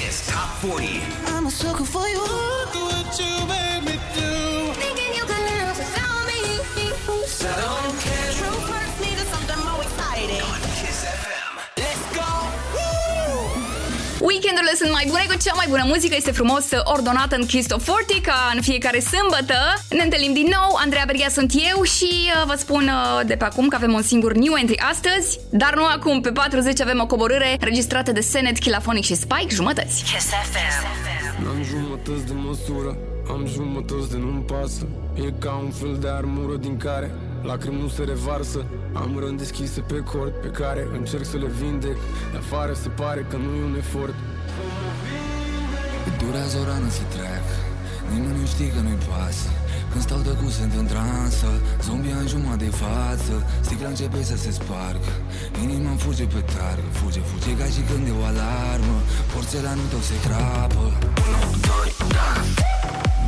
Kiss Top 40. I'm a sucker for you. Look what you made me do. Thinking you could learn to tell me. So Weekendurile sunt mai bune cu cea mai bună muzică, este frumos ordonată în Kiss Top 40 ca în fiecare sâmbătă. Ne întâlnim din nou, Andreea Berghia sunt eu și uh, vă spun uh, de pe acum că avem un singur new entry astăzi, dar nu acum, pe 40 avem o coborâre registrată de Senet, Chilafonic și Spike, jumătăți. Kiss FM. N-am jumătăți de măsură Am jumătăți de nu-mi pasă E ca un fel de armură din care Lacrimi nu se revarsă Am răni deschise pe cord Pe care încerc să le vindec. De afară se pare că nu e un efort. Durează o rană să trec. Nimeni nu știe că nu-i pasă. Când stau tăcut sunt în transă. Zombia în jumătate de față. Sticla începe să se spargă. Inima fuge pe targă. Fuge, fuge ca și când e o alarmă. Porțelanul tău se crapă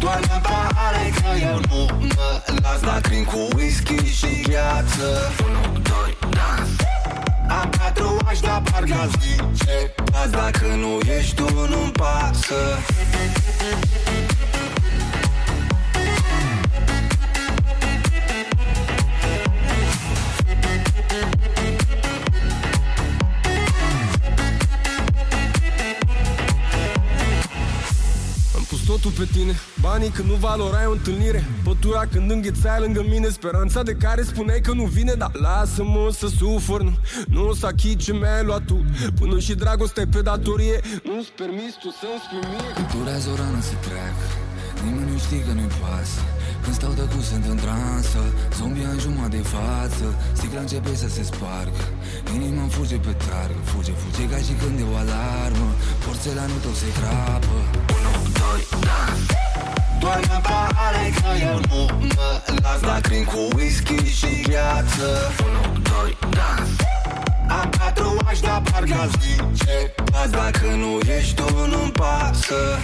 Doar-mă pahare că eu nu mă las Lacrimi cu whisky și gheață. 1, 2, dans. Am tatuaj, dar parcă aș zice Azi dacă nu ești tu, nu-mi pasă totul pe tine. Banii când nu valorai o întâlnire. Pătura când înghețai lângă mine Speranța de care spuneai că nu vine Dar lasă-mă să sufăr Nu, nu o să achit ce mi-ai luat tu. Până și dragostea pe datorie Nu-ți permis tu să-mi spui mie. Durează o rană să trec Nimeni nu știe că nu-i pasă Când stau tăcut sunt în transă. Zombia în jumătate de față. Sticla începe să se spargă. Inima fuge pe targă. Fuge, fuge ca și când e o alarmă. Porțelanul tău se crapă. 1, 2, dans Doar-mă pahare că eu nu mă las Lacrimi cu whisky și gheață 1, 2, dans Am tatuaj, dar parcă aș zice Azi dacă nu ești tu, nu-mi pasă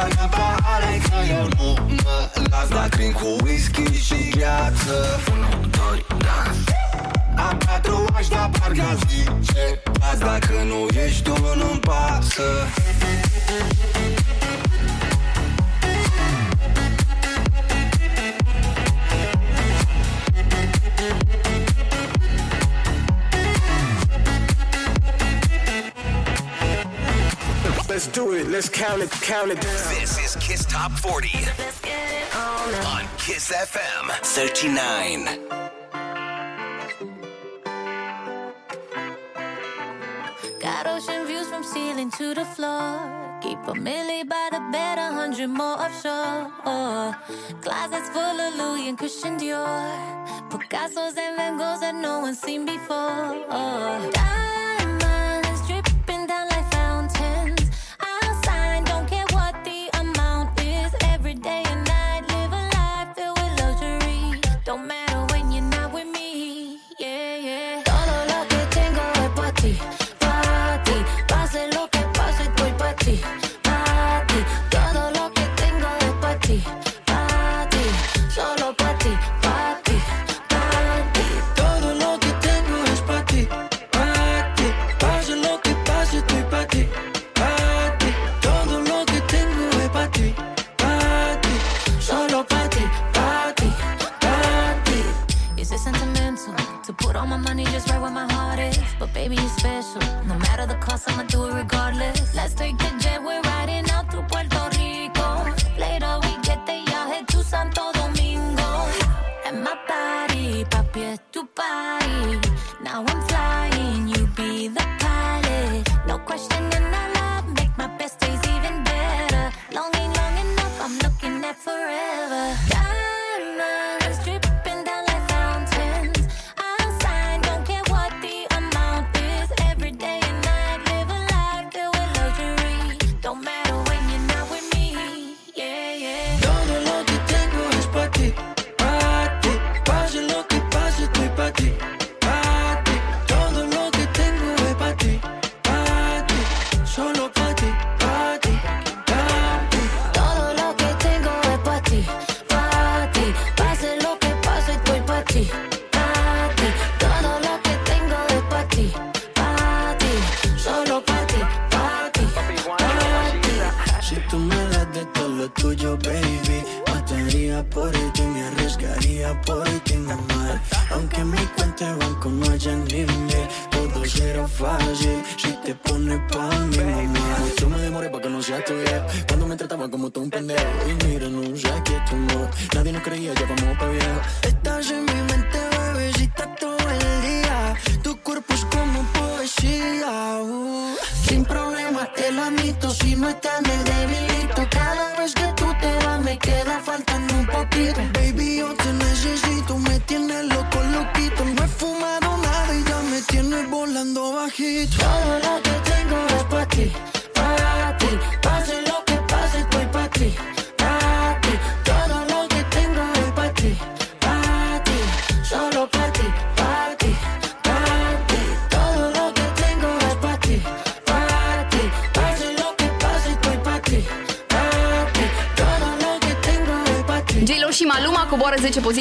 Doar-mă pahare că eu nu mă las. Lacrimi cu whisky și gheață 1, 2, dans. Am tatuaj, dar parcă aș zice Azi dacă nu ești tu, nu-mi pasă Let's do it, let's count it, count it down This is Kiss Top 40 Let's get it on Kiss FM 39. Got ocean views from ceiling to the floor. Keep a milli by the bed, a hundred more offshore. Closets full of Louis and Christian Dior. Picasso's and Van Goghs that no one's seen before. Diamonds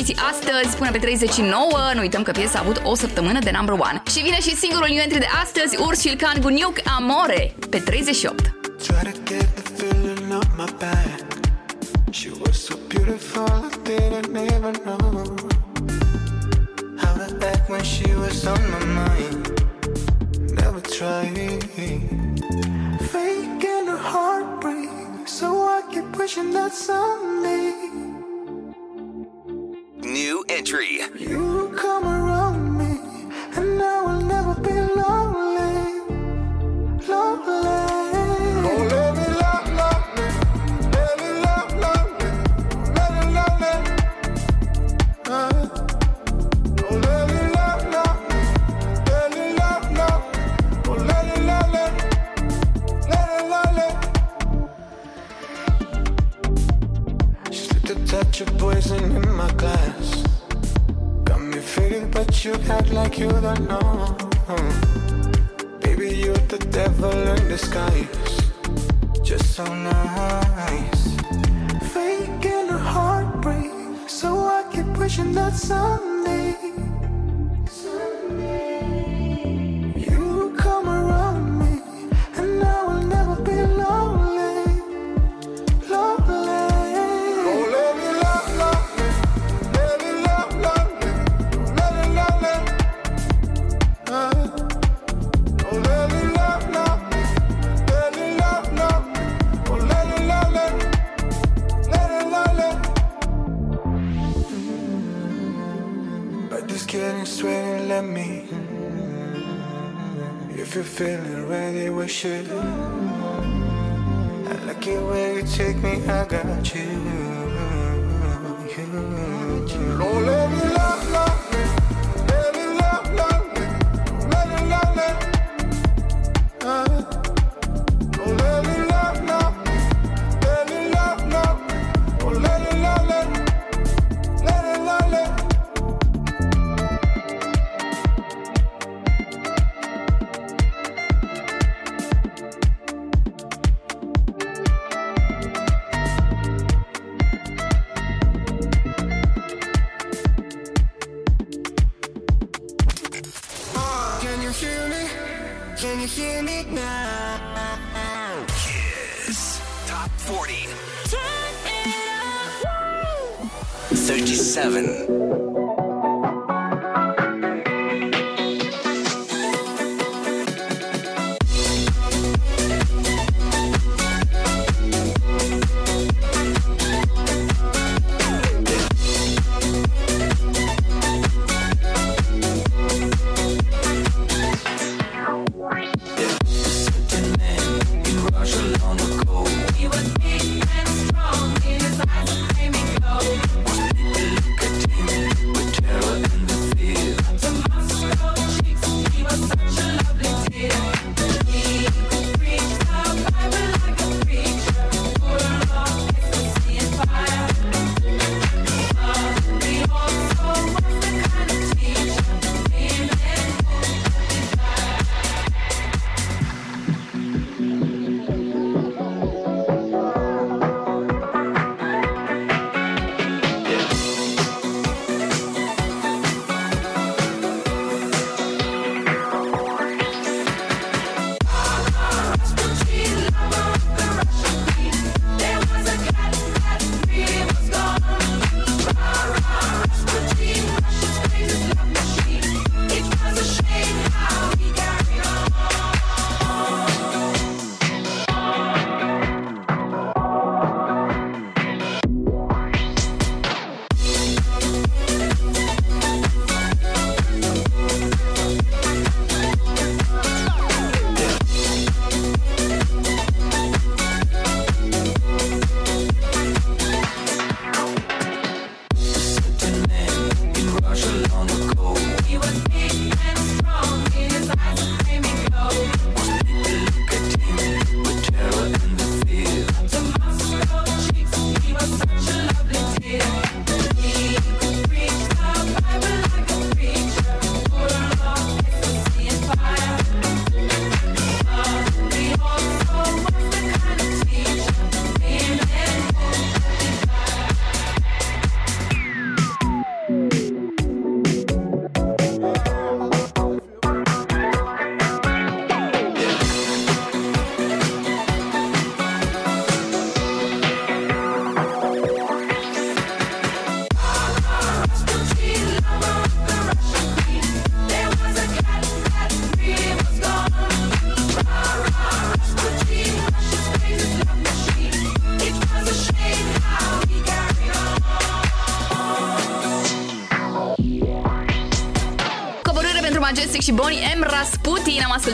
vieții astăzi până pe 39. Nu uităm că piesa a avut o săptămână de number one. Și vine și singurul new entry de astăzi, Ursul Can cu Amore, pe 38. got your poison in my glass. Got me feeling, but you act like you don't know. Baby, you're the devil in disguise. Just so nice. Faking a heartbreak, so I keep pushing that sun.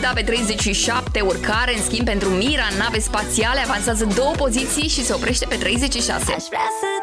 da pe 37, urcare în schimb pentru Mira, nave spațiale, avansează două poziții și se oprește pe 36. Aș vrea să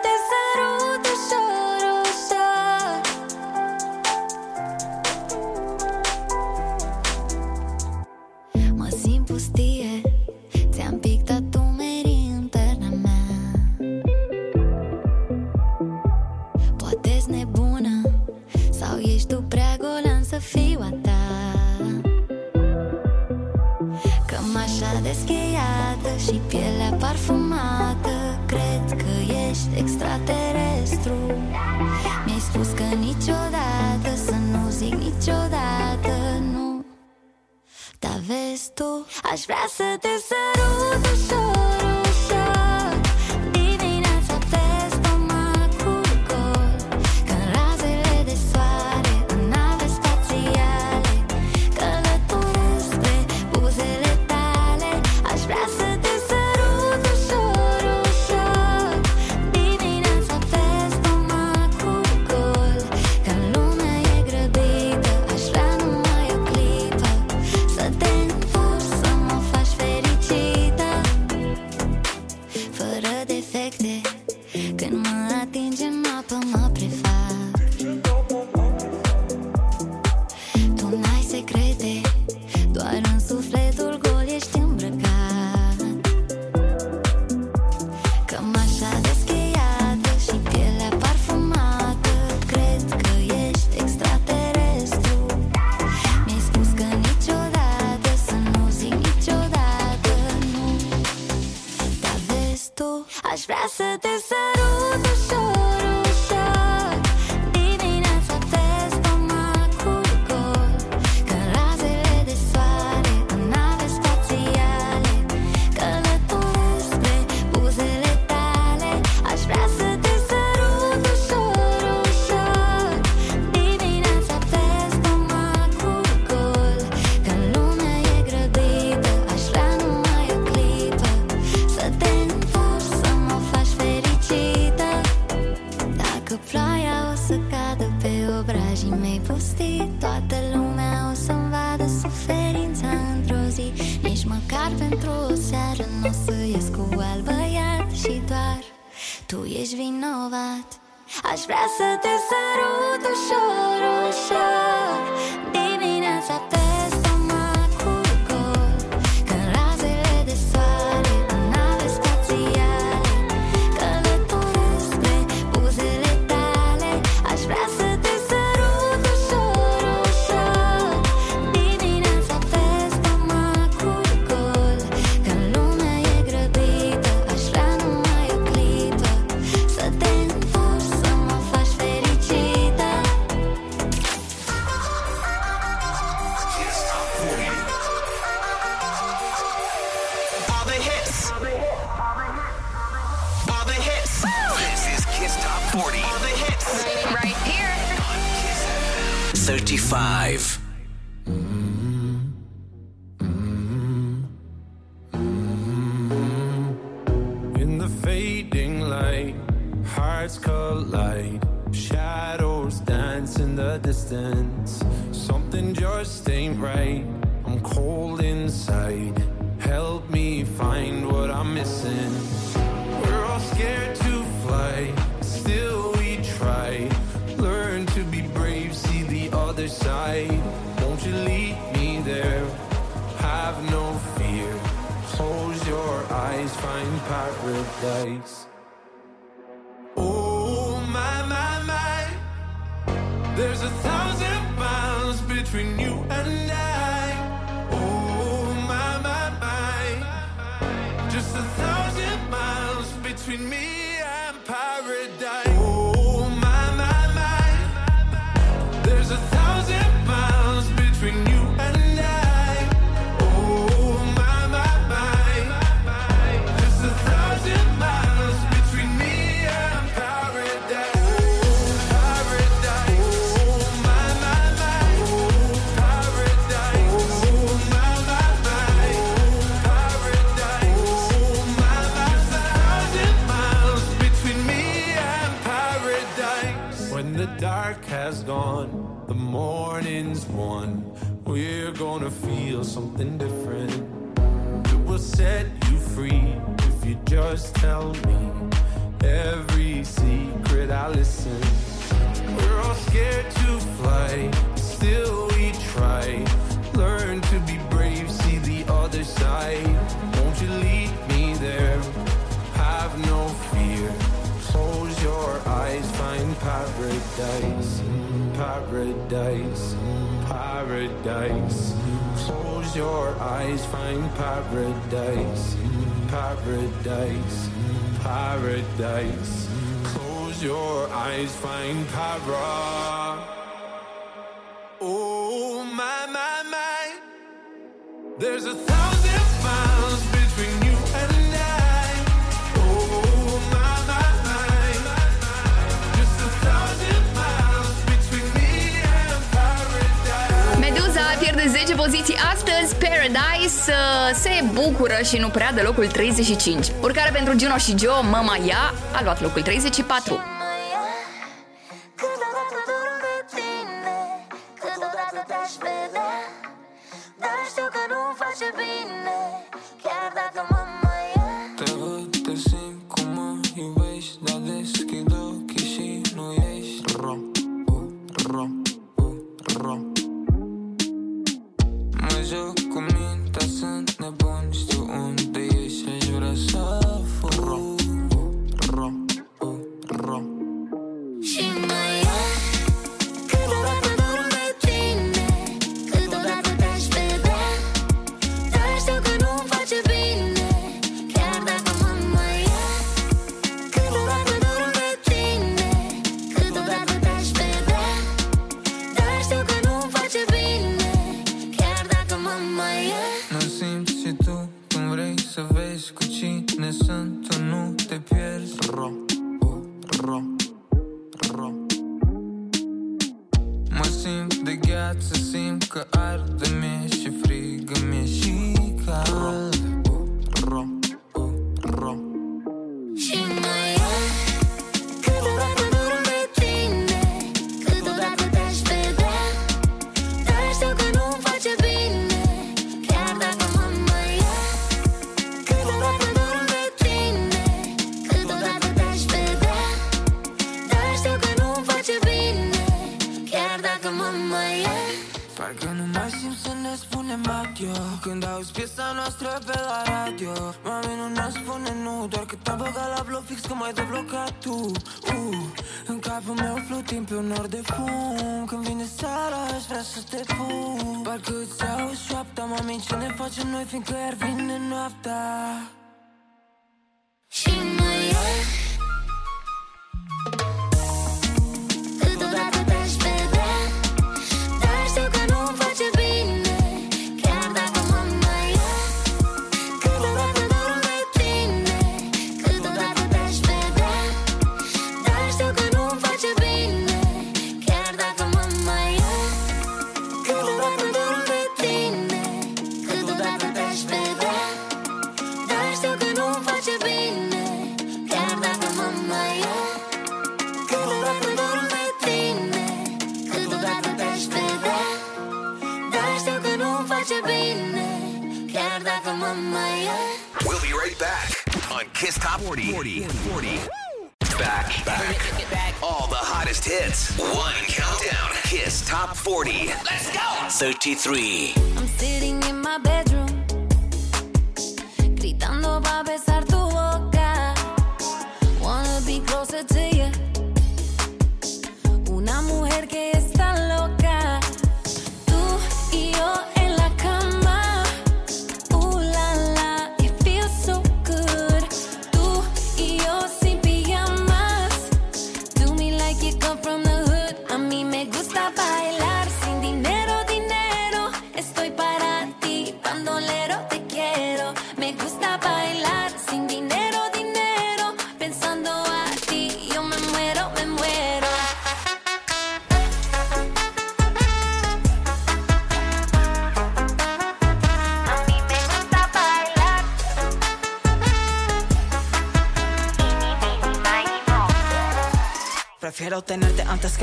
și nu prea de locul 35. Urcare pentru Gino și Gio, Mama Ia a luat locul 34.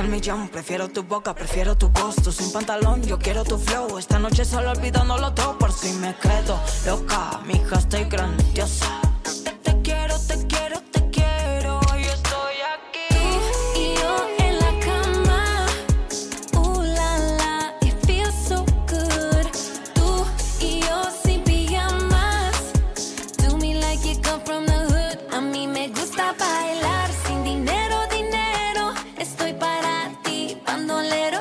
Millón. Prefiero tu boca, prefiero tu tu sin pantalón. Yo quiero tu flow. Esta noche solo olvidándolo todo por si me quedo loca. Mi hija, estoy grandiosa. little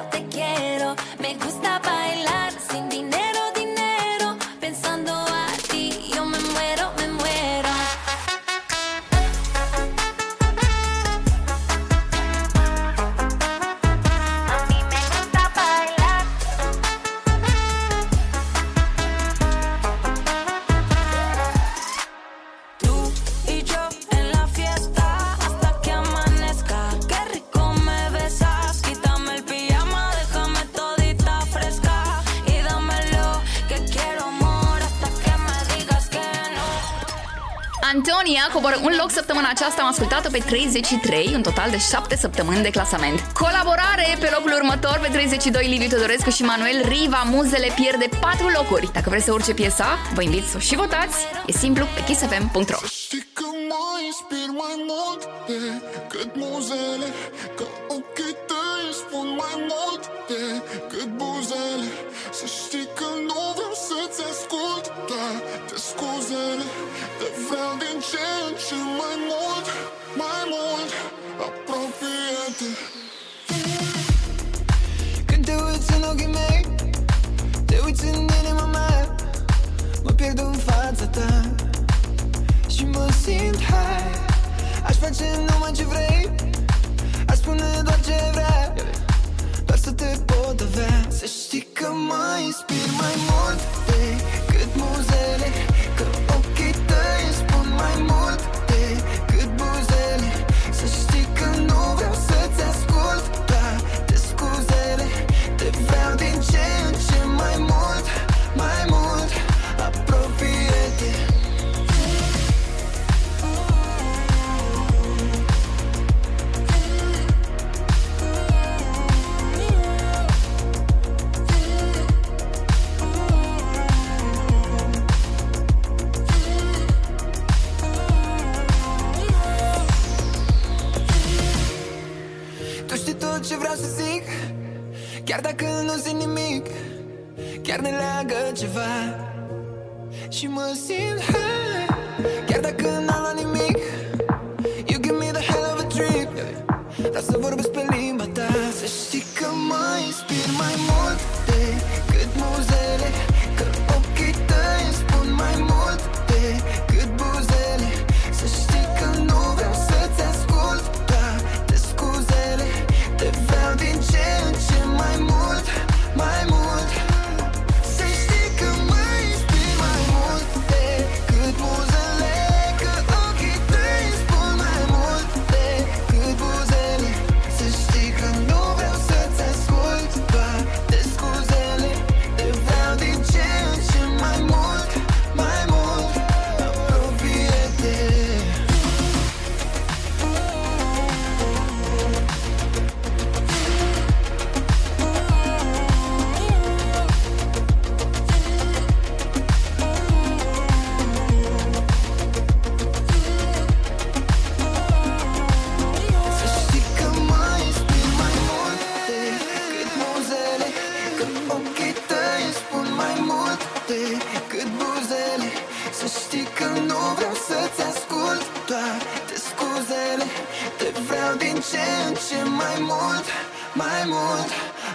Antonia coboră un loc săptămâna aceasta, am ascultat-o pe 33, un total de 7 săptămâni de clasament. Colaborare pe locul următor, pe 32, Liviu Teodorescu și Manuel Riva, Muzele pierde 4 locuri. Dacă vreți să urce piesa, vă invit să o și votați. E simplu pe kissfm.ro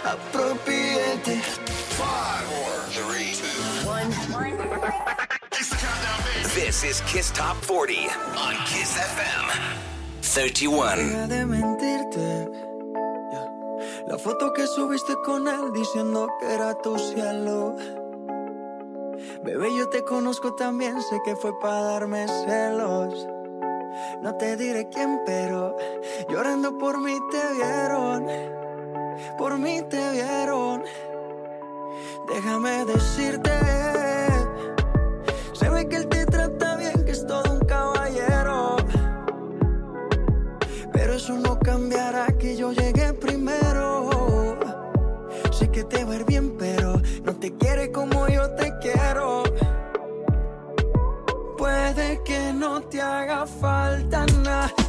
mult Apropie-te This is Kiss Top 40 on Kiss FM. 31. Deja de mentirte. La foto que subiste con él diciendo que era tu cielo. Bebé, yo te conozco también, sé que fue para darme celos. No te diré quién, pero llorando por mí te vieron por mí te vieron. Déjame decirte, se ve que él te trata bien, que es todo un caballero. Pero eso no cambiará que yo llegué primero. Sé que te va bien, pero no te quiere como yo te quiero. Puede que no te haga falta nada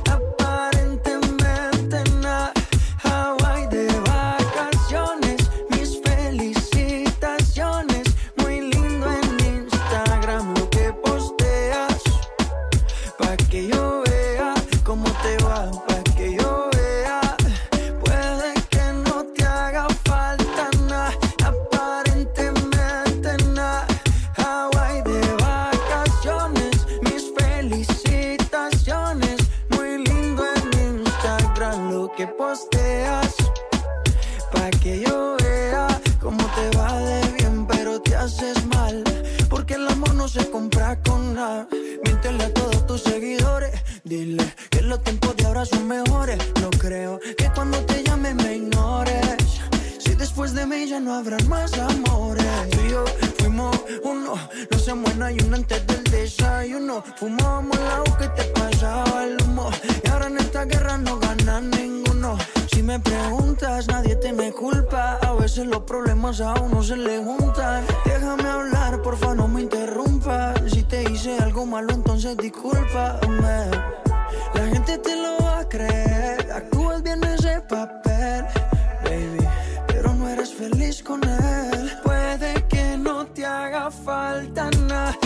ahora son mejores. No creo que cuando te llame me ignores. Si después de mí ya no habrán más amores. Tú y yo fuimos uno. No se muera y uno antes del desayuno. Fumábamos el agua que te pasaba el humo. Y ahora en esta guerra no gana ninguno. Si me preguntas, nadie te me culpa. A veces los problemas a uno se le juntan. Déjame hablar, porfa, no me interrumpas. Si te hice algo malo, entonces discúlpame. Gente te lo va a creer. Actúas bien ese papel, baby. Pero no eres feliz con él. Puede que no te haga falta nada,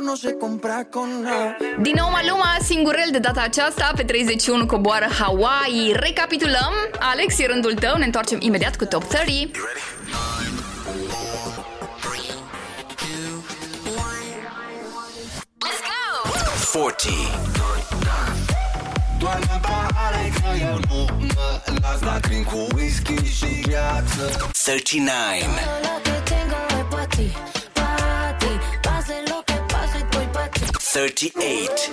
amor no se compra con nada. Din nou Maluma, singurel de data aceasta, pe 31 coboară Hawaii. Recapitulăm, Alex, e rândul tău, ne întoarcem imediat cu Top 30. 40. Doamne pahare că eu nu mă las Lacrimi cu whisky și gheață 39. Lo que tengo es pa' ti, pa' ti. 38.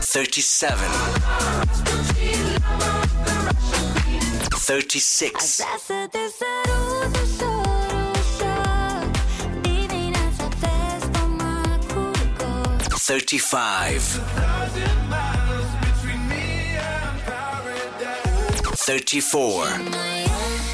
37. 36. 35. 34.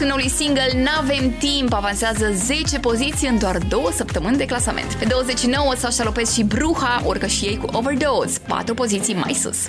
mulțumesc noului single N-avem timp avansează 10 poziții în doar două săptămâni de clasament. Pe 29 Sasha Lopez și Bruha urcă și ei cu Overdose, 4 poziții mai sus.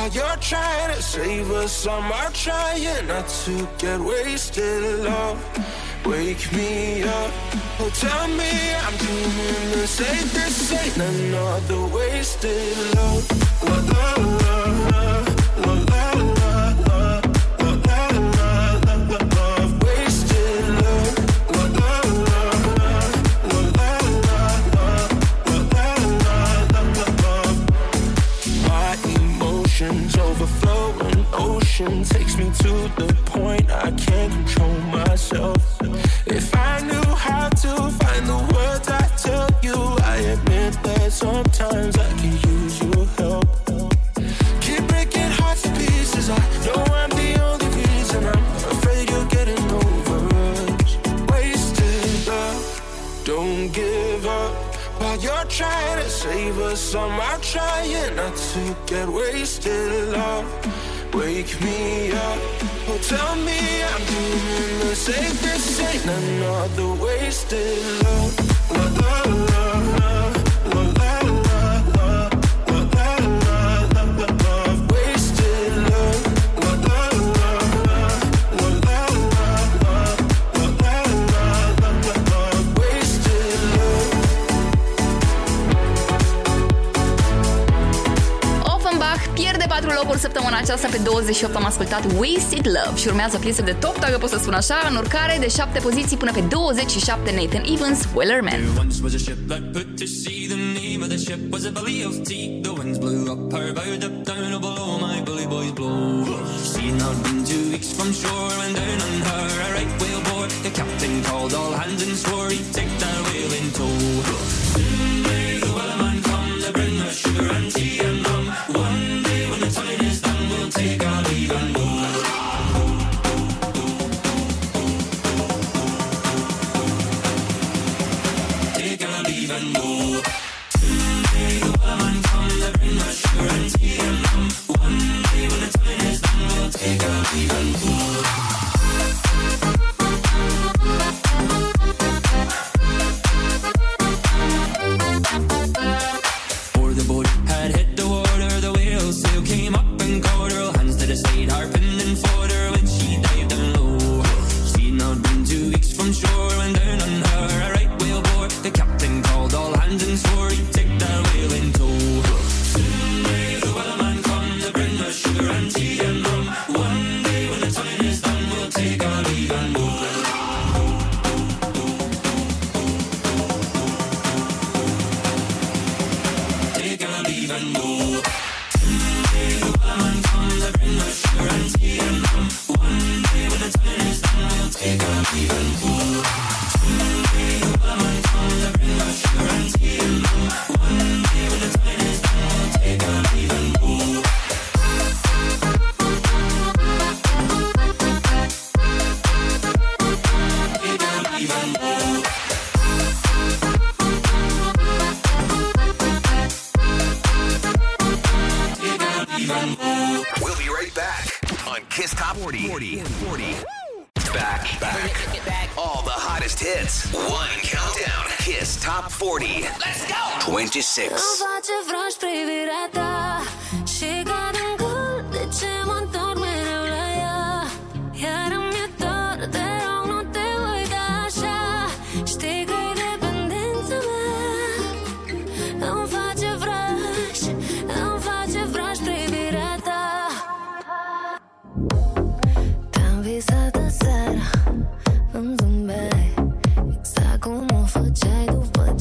While you're trying to save us, I'm trying not to get wasted, love. Wake me up, oh tell me I'm doing the safest, ain't another wasted love. love. ascultat Wasted Love și urmează piese de top, dacă pot să spun așa, în urcare de 7 poziții până pe 27 Nathan Evans, Wellerman. There once was a ship that put to sea, the name of the ship was a belly of tea.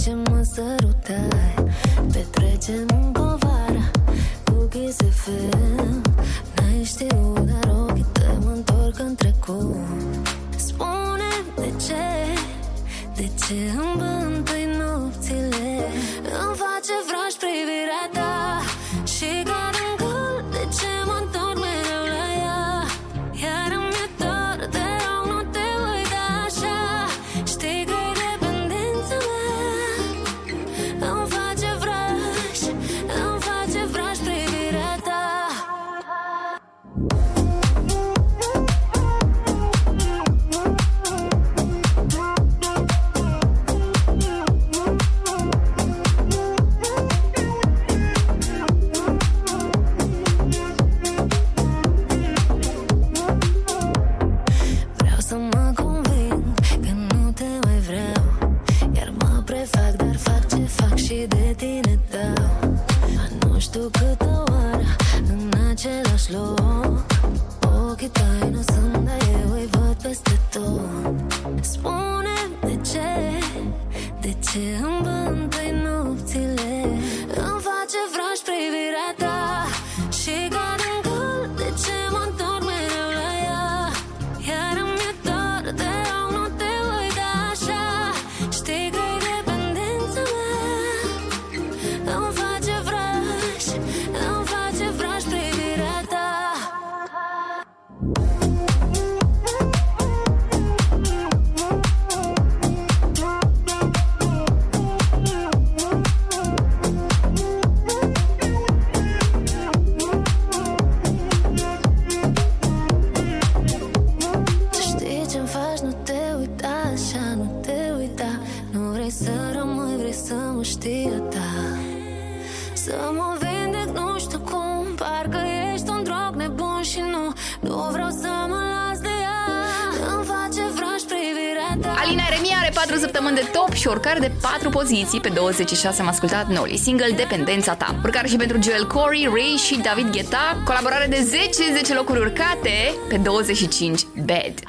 ce mă sărutai Petrecem în povară cu Kiss FM N-ai știut, dar ochii Spune de ce, de ce îmi bântui nopțile? Îmi face vraj privirea poziții, pe 26 am ascultat Noli, single Dependența ta. Urcare și pentru Joel Corey, Ray și David Guetta, colaborare de 10-10 locuri urcate, pe 25 Bad.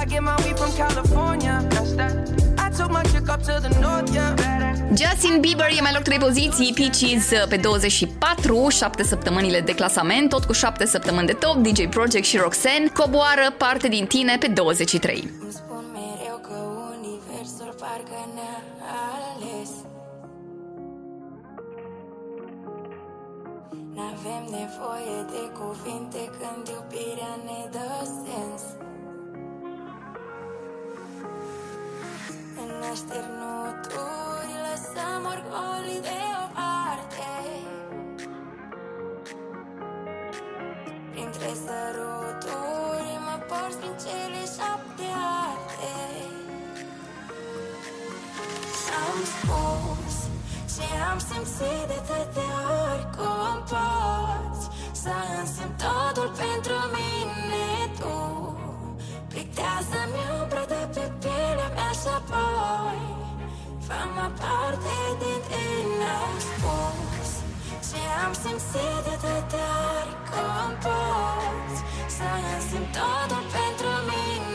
I get my weed from California. That's that. I took my chick up to the north, yeah. Better. Justin Bieber e mai loc 3 poziții, Peaches uh, pe 24, 7 săptămânile de clasament, tot cu 7 săptămâni de top, DJ Project și Roxanne coboară parte din tine pe 23. Îmi spun mereu că universul parcă ne-a ales N-avem nevoie de cuvinte când iubirea ne dă sens În așternuturi lăsăm orgolii deoparte. Printre săruturi mă porți prin cele șapte arte. Am spus ce am simțit de atâtea ori Cum poți să însemn totul pentru mine tu Pictează-mi umbra de pe pielea mea și apoi Fă-mă parte din tine Am spus ce am simțit de atâtea ori Cum poți să însemn totul pentru mine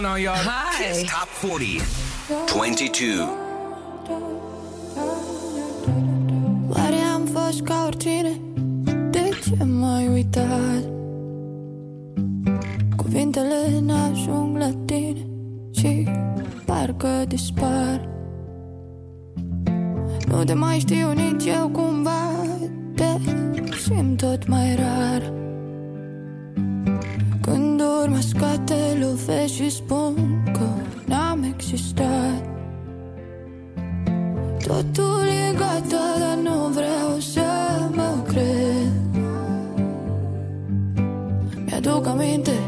going on, y'all? Hi. Kiss Top 40. 22. Oare am fost ca oricine? De ce m-ai uitat? Cuvintele n-ajung la tine Și parcă dispar Nu te mai știu nici eu cumva Te simt tot mai rar Când urmă scoate lovesc și spun că n-am existat. Totul e gata, dar nu vreau să mă cred. Mi-aduc aminte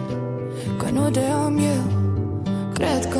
că nu te am eu. Cred că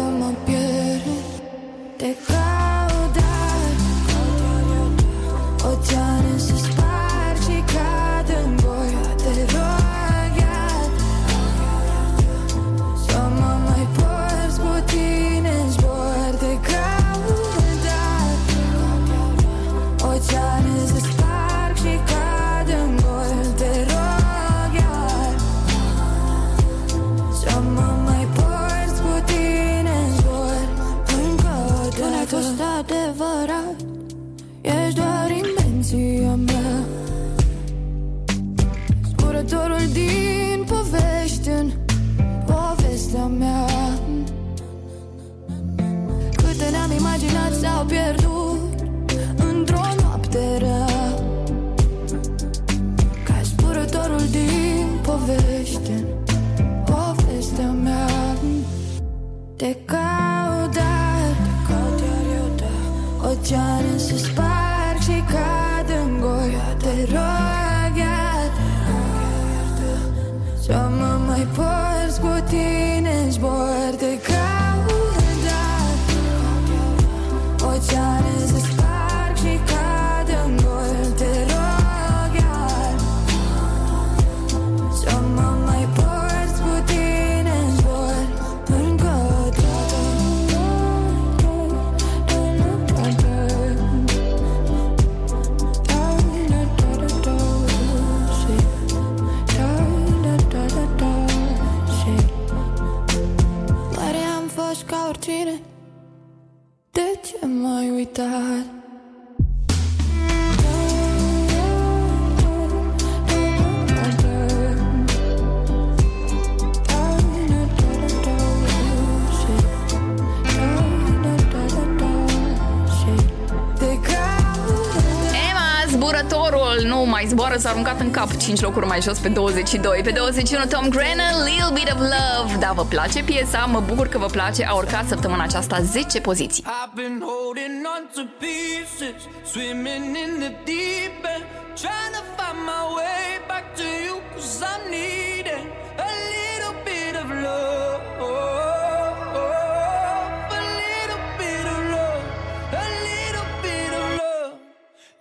mai zboară, s-a aruncat în cap 5 locuri mai jos pe 22. Pe 21 Tom Grennan, Little Bit of Love. Da, vă place piesa? Mă bucur că vă place. A urcat săptămâna aceasta 10 poziții. I've been holding on to pieces, swimming in the deep end, trying to find my way back to you, cause I'm needing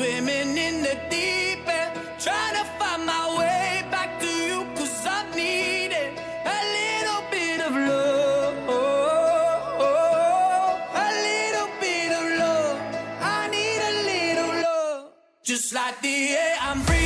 Swimming in the deep end Trying to find my way back to you Cause I need it A little bit of love a little bit of love. I need a little love. Just like the air I'm breathing,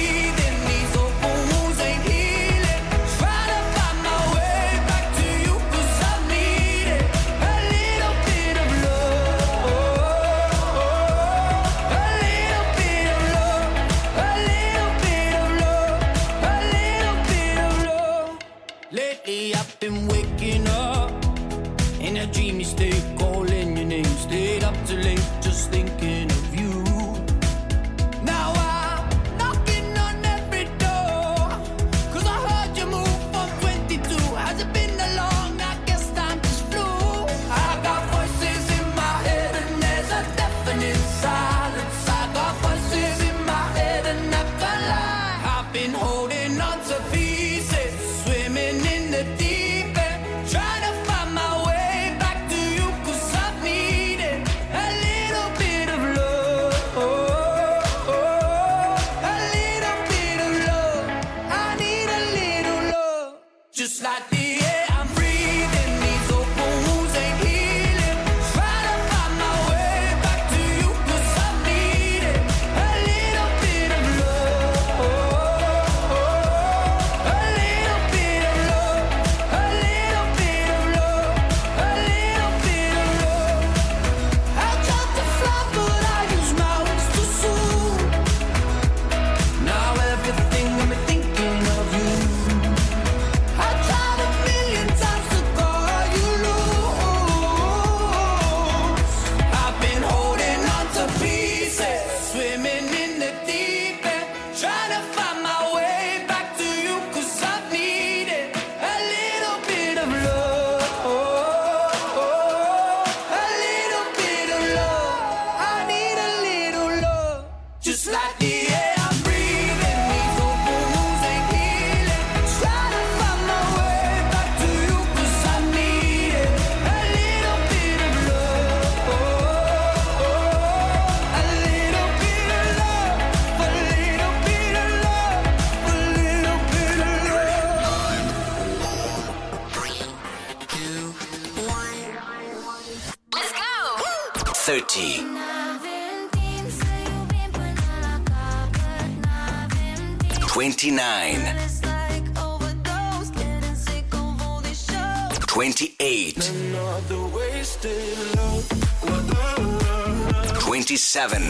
27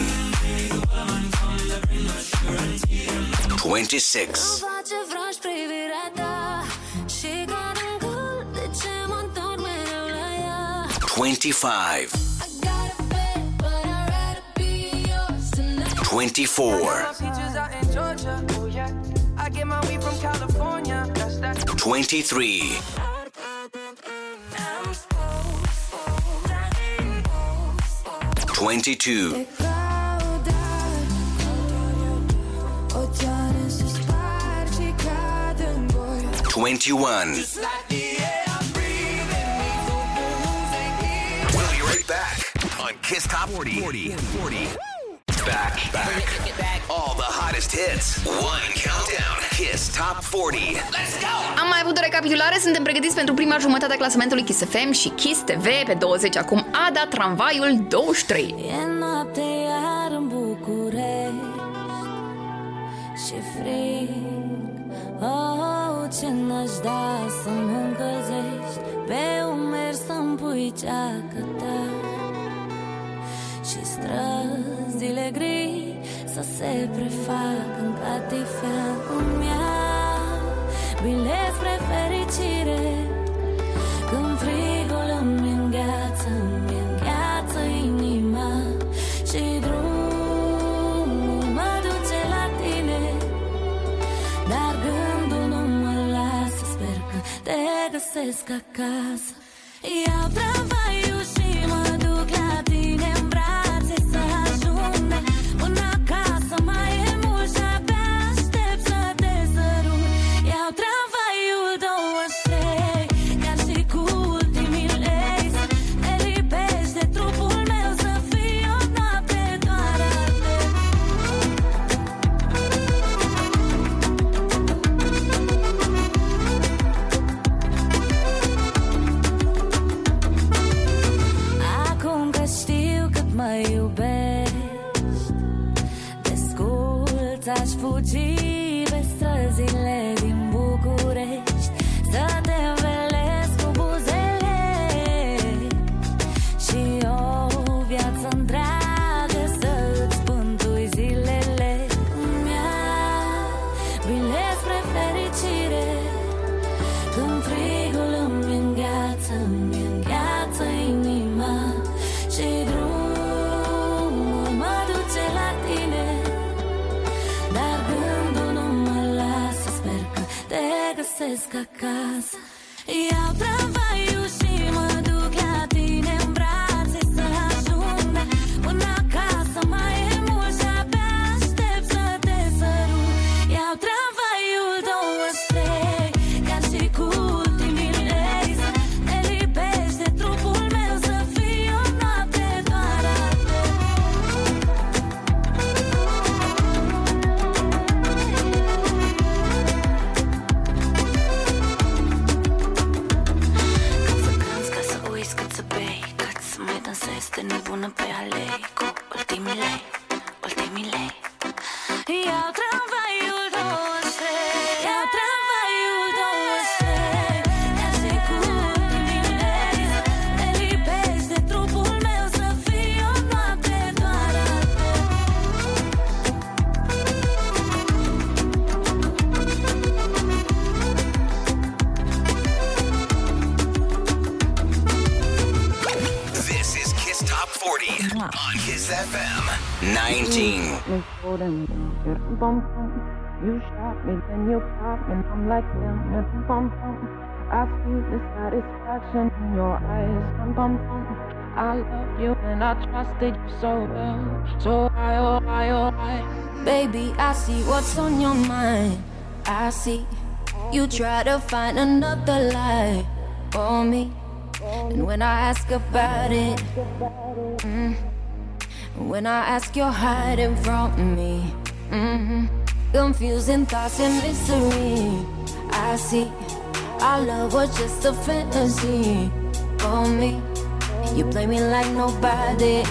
26 25 24 23 22 goi 21. We'll be right back on Kiss Top 40. 40. 40. Back, back. All the hottest hits. One countdown. Kiss Top 40. Let's go! Am mai avut o recapitulare, suntem pregătiți pentru prima jumătate a clasamentului Kiss FM și Kiss TV pe 20 acum Ada Tramvaiul 23. E noapte iar în București Și frig Oh, ce n-aș da să mă încălzești? Pe umeri să-mi pui ceacă ta Și străzile gri să se prefac în catifea. Îmi iau bilet spre fericire pega, sesca a casa e abra vai. You shot me, then you popped me, I'm like damn, bum bum bum. I see the satisfaction in your eyes, bum bum bum. I love you and I trusted you so well, so I oh I oh I. Baby, I see what's on your mind. I see you try to find another lie for me. And when I ask about it, mm, when I ask, you're hiding from me. Hmm Confusing thoughts and mystery. I see our love was just a fantasy for me. You play me like nobody.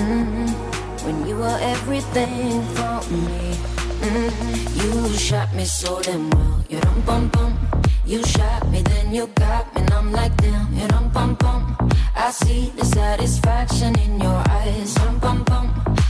Mm-hmm. When you were everything for me. Mm-hmm. You shot me so damn well. You dum bum bum. You shot me, then you got me, and I'm like damn. You dum bum bum. I see the satisfaction in your eyes. Dum bum bum.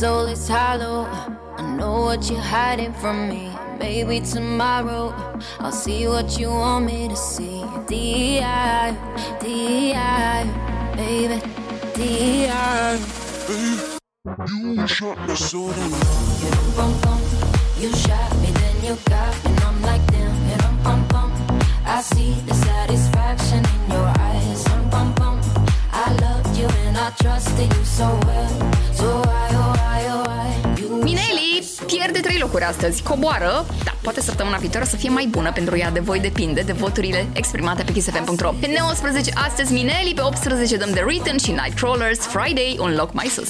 soul is hollow. I know what you're hiding from me. Maybe tomorrow I'll see what you want me to see. D.I. D.I. Baby, D.I. You shot me so damn You bum bum. You shot me, then you got me, and I'm like damn. You dum bum bum. I see the satisfaction in your eyes. Dum bum bum. I loved you and I trusted you so well. So why, oh why, oh why? You Mineli pierde trei locuri astăzi. Coboară, da, poate săptămâna viitoare să fie mai bună pentru ea. De voi depinde de voturile exprimate pe kissfm.ro. Pe 19 astăzi Mineli, pe 18 dăm The Written și Nightcrawlers, Friday, un loc mai sus.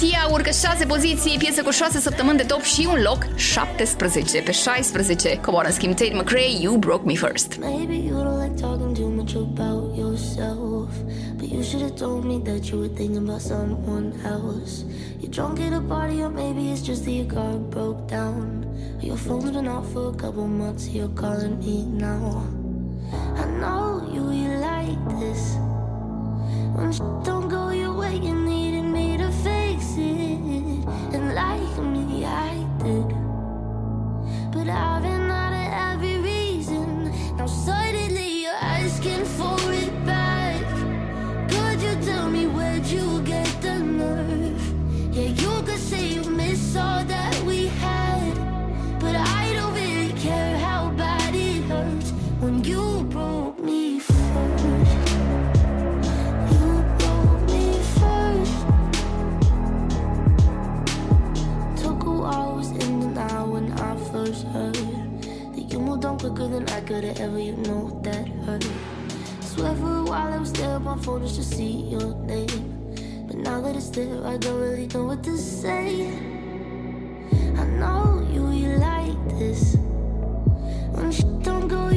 Tia urcă 6 poziții, piesă cu 6 săptămâni de top și un loc 17. Pe 16 coboară în schimb Tate McRae, You Broke Me First. Maybe you don't like talking too much about yourself But you should have told me that you were thinking about someone else You're drunk at a party or maybe it's just that your car broke down Your phone's been off for a couple months, you're calling me now I know you, you like this When don't go your way, you need it and like me, I did. But I've been out of every reason. Now, so quicker than I could have ever, you know that hurt. Swear for a while I was there on my phone just to see your name. But now that it's there, I don't really know what to say. I know you, you like this. When shit don't go,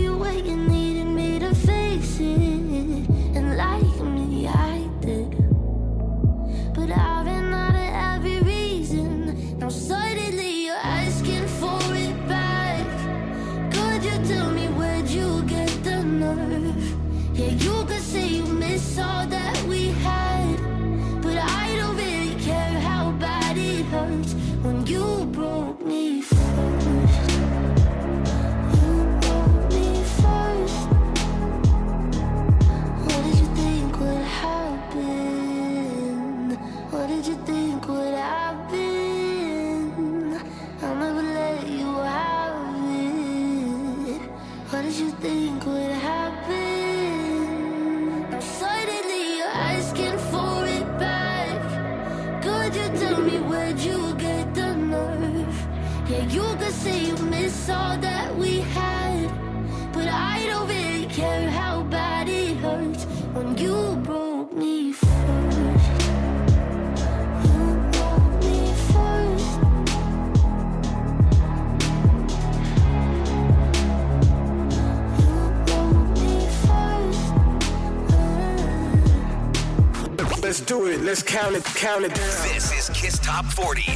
do it. Let's count it, count it. This is Kiss Top 40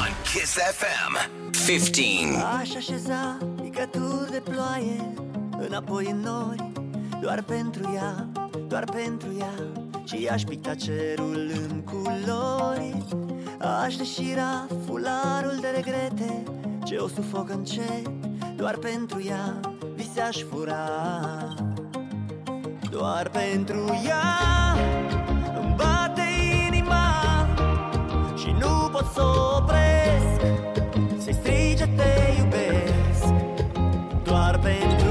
on Kiss FM 15. Aș așeza picături de ploaie înapoi în nori, doar pentru ea, doar pentru ea. Și aș picta cerul în culori Aș deșira fularul de regrete Ce o sufoc încet Doar pentru ea Vise aș fura doar pentru ea. Îmi bate inima Și nu pot să opresc. Să-i strige te iubesc Doar pentru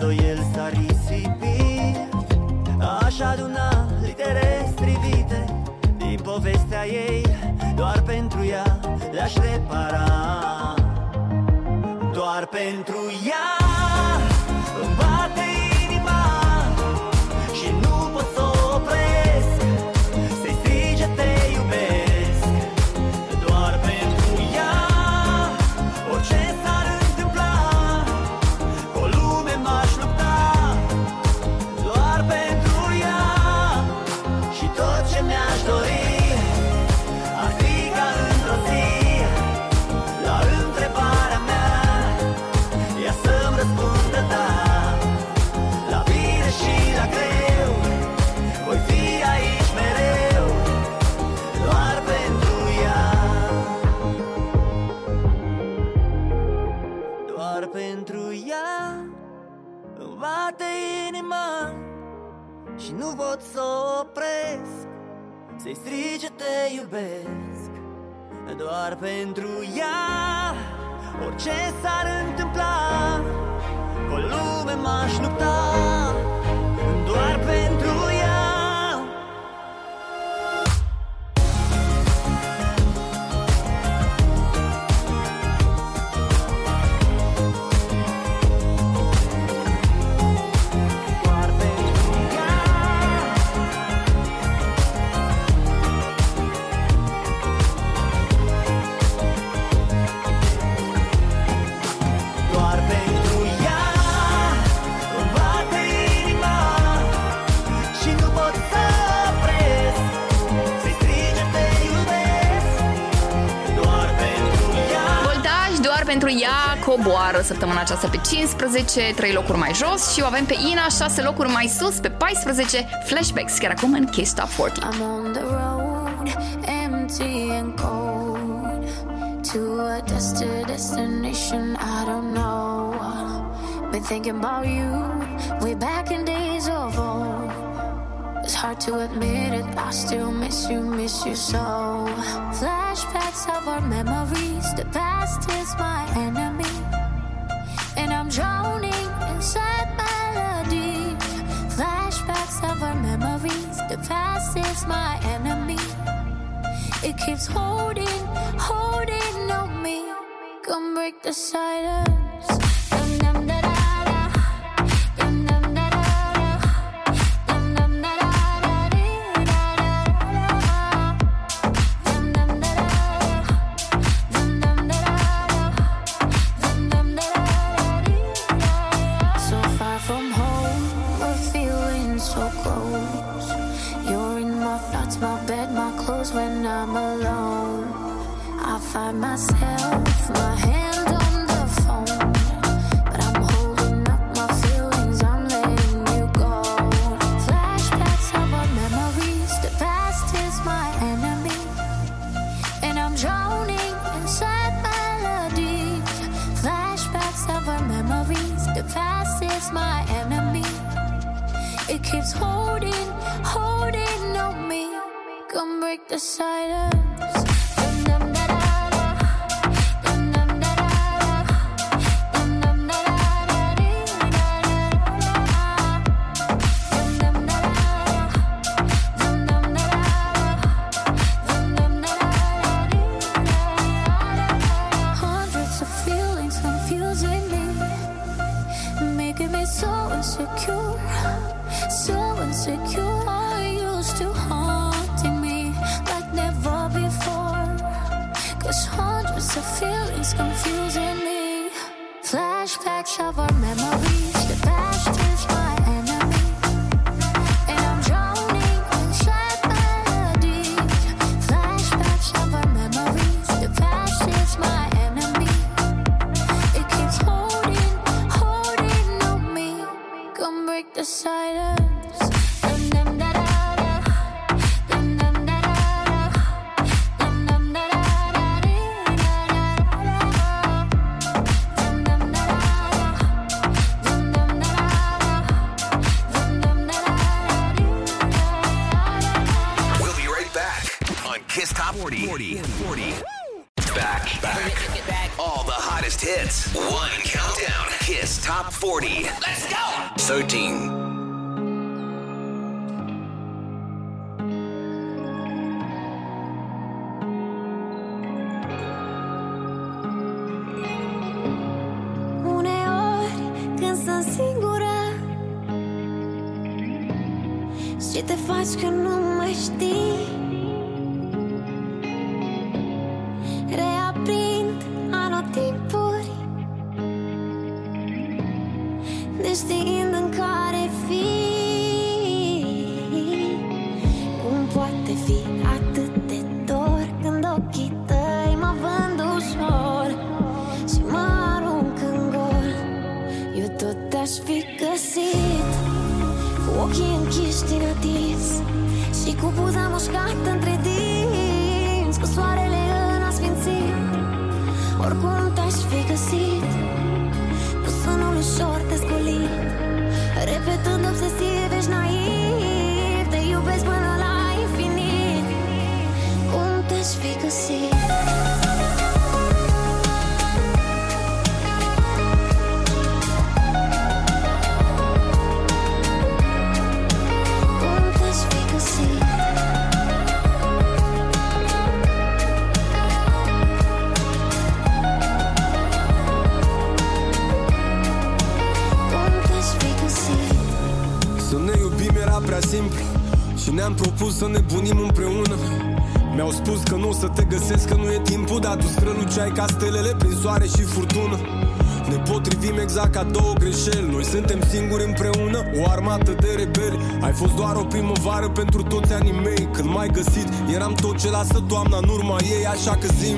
îndoiel s-a risipit Aș aduna litere strivite Din povestea ei Doar pentru ea le-aș repara. Doar pentru ea. săptămâna aceasta pe 15, 3 locuri mai jos și o avem pe Ina 6 locuri mai sus pe 14, Flashbacks, chiar acum în Kiss Top 40. I'm on the road, empty and cold To a destined destination I don't know. Been thinking about you way back in days of old. It's hard to admit it, I still miss you, miss you so. Flashbacks of our memories, the past is my my enemy. It keeps holding, holding on me. Come break the silence. The feelings confusing me. Flashbacks of our memories. lasă toamna în urma ei Așa că zim.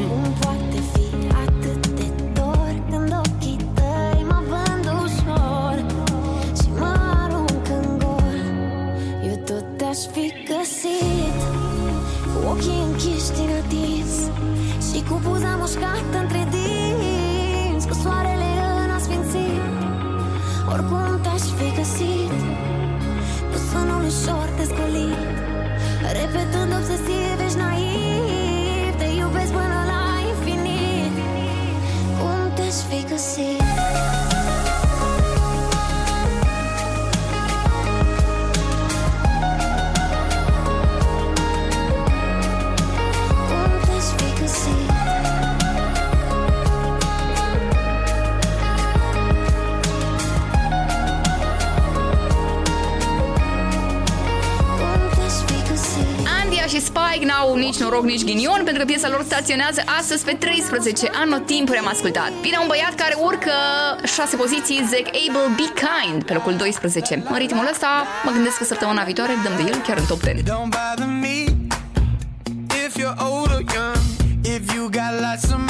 piesa lor staționează astăzi pe 13 anotimp am ascultat. Vine un băiat care urcă 6 poziții, Zac „Able Be Kind, pe locul 12. În ritmul ăsta mă gândesc că săptămâna viitoare dăm de el chiar în top 10. If you're old or young, if you got lots of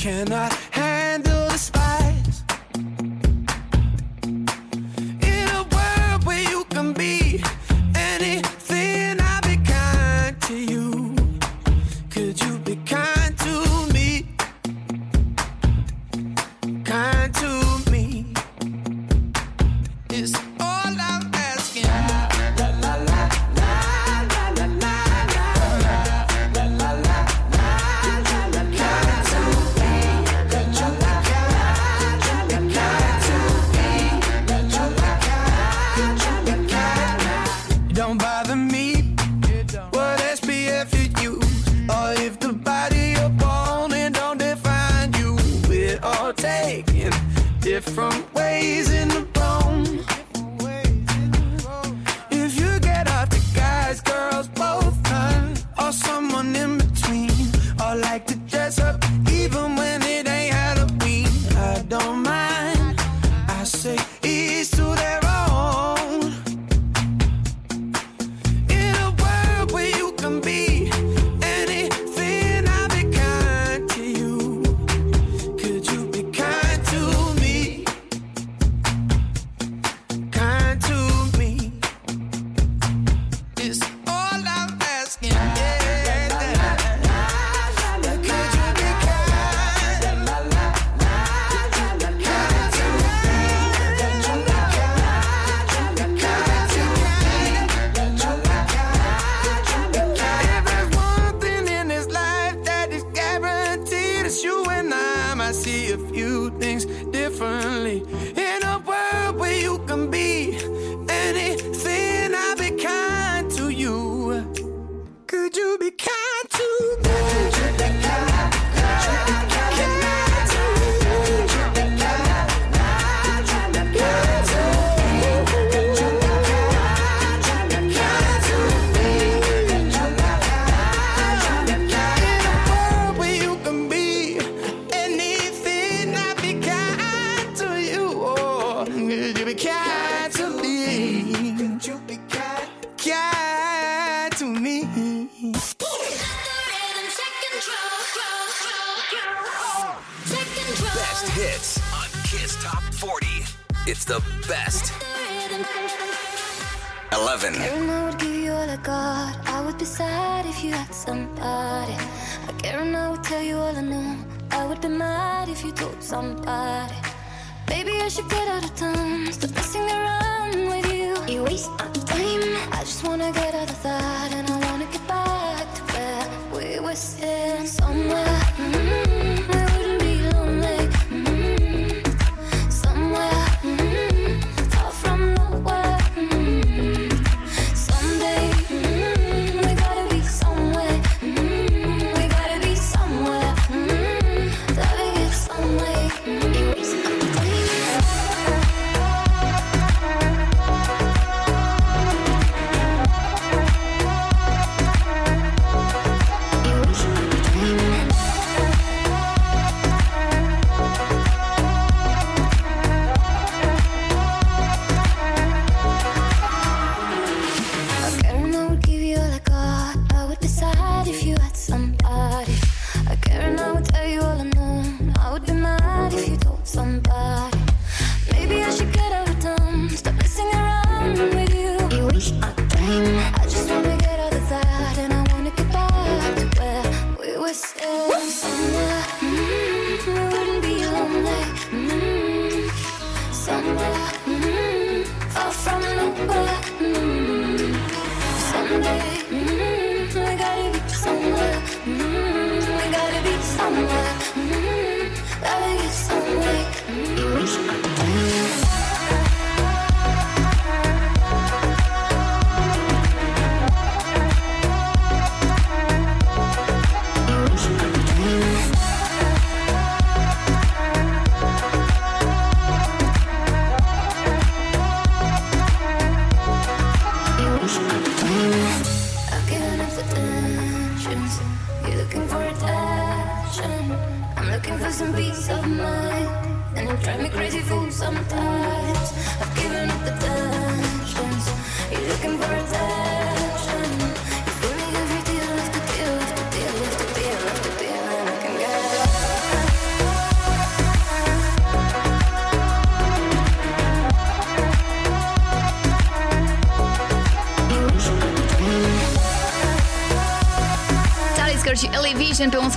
Can I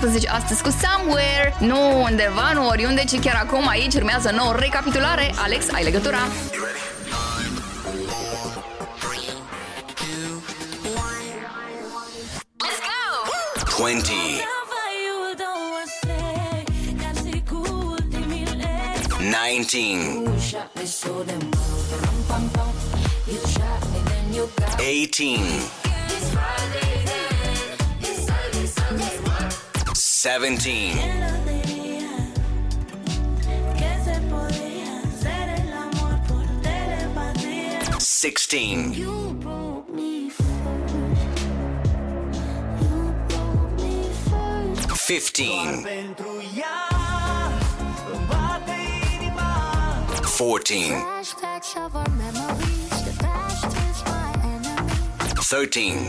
17 astăzi cu Somewhere. Nu undeva, nu oriunde, ci chiar acum aici urmează nouă recapitulare. Alex, ai legătura? Let's go! 20 19 18 Seventeen. Sixteen. Fifteen. Fourteen. Thirteen.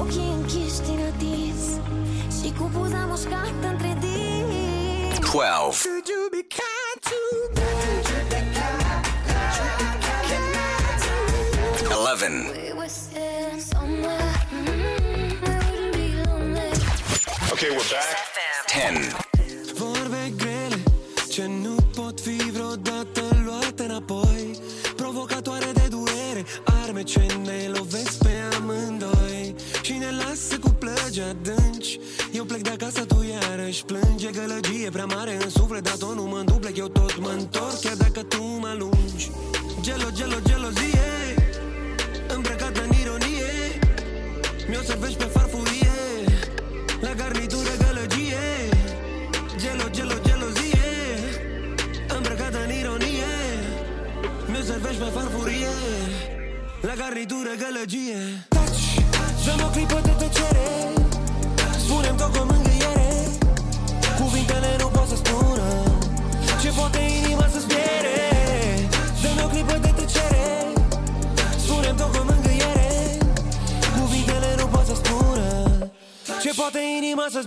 ochii închiși din atins Și cu buza mușcată între din 12 La garnitură gălăgie Touch. Dăm o clipă de tăcere spunem Spune-mi tot cu mângâiere. Cuvintele nu pot să spună. Ce poate inima să-ți piere Dăm o clipă de tăcere spunem Spune-mi tot cu mângâiere. Cuvintele nu pot să spună. Ce poate inima să-ți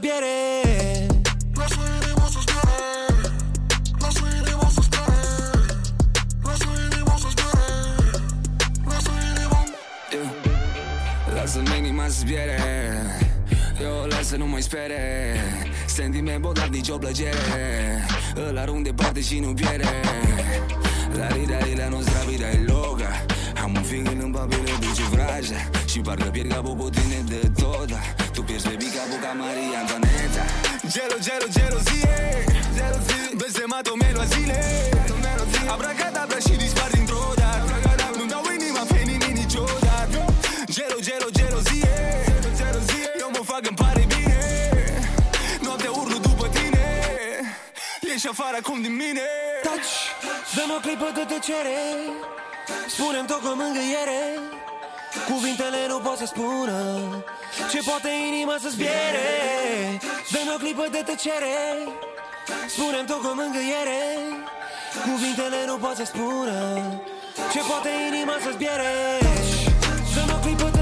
zbiere. Eu o las să nu mai spere. Sentiment bogat, nici o plăcere. Îl arunc departe și nu pierde La rida, la nostra vida e loca Am un feeling în papire, duce vraja. Și parcă pierd capul cu tine de tot da. Tu pierzi pe pica ca Maria Antoaneta. Gelo, gelo, gelozie. Blestemato melo zile Abracadabra și dispar dintr-o dată. Nu dau inima pe nimeni niciodată. Gelo, gelo, gelozie Ieși afară acum din mine. Taci, dăm o clipă de tăcere Spune-mi tot cu mângâiere. Cuvintele nu pot să spună Ce poate inima să zbiere. Dăm o clipă de tăcere Spune-mi tot cu mângâiere. Cuvintele nu pot să spună Ce poate inima să zbiere. Dăm o clipă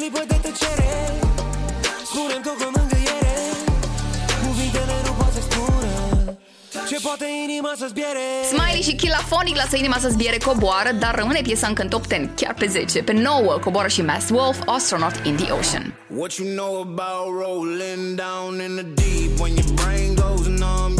clipă de tăcere Spune-mi tot cu mângâiere Cuvintele nu pot să spună Ce poate inima să zbiere Smiley și Kilafonic lasă inima să zbiere coboară, dar rămâne piesa încă în top 10, chiar pe 10. Pe 9 coboară și Mass Wolf, Astronaut in the Ocean. What you know about rolling down in the deep when your brain goes numb?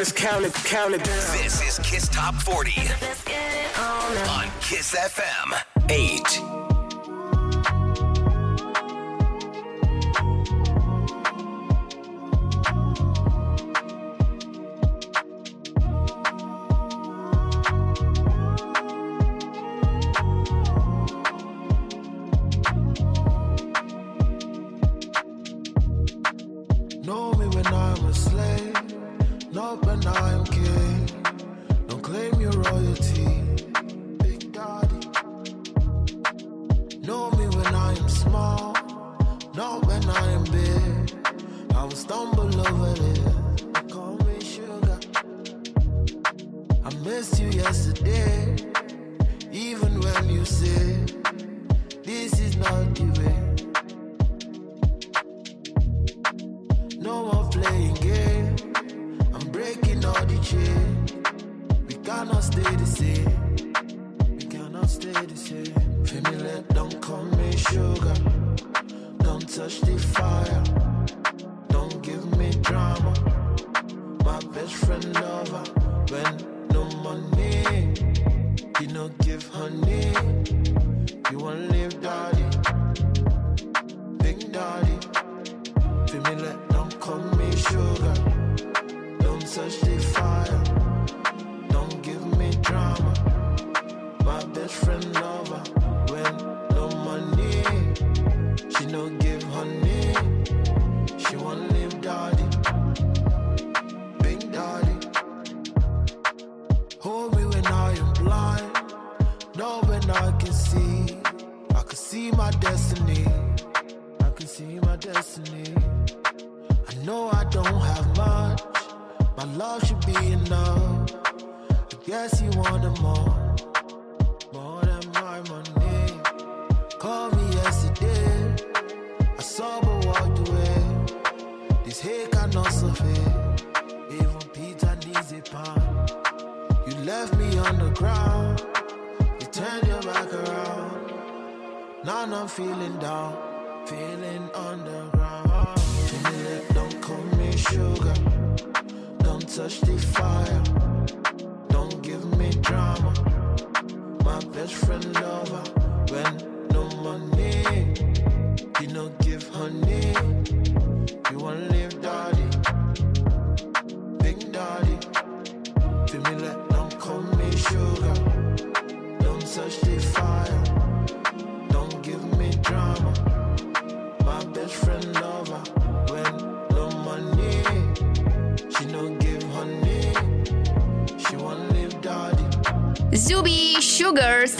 Let's do it. Let's count it. Count it down. This is Kiss Top 40 on Kiss FM 8.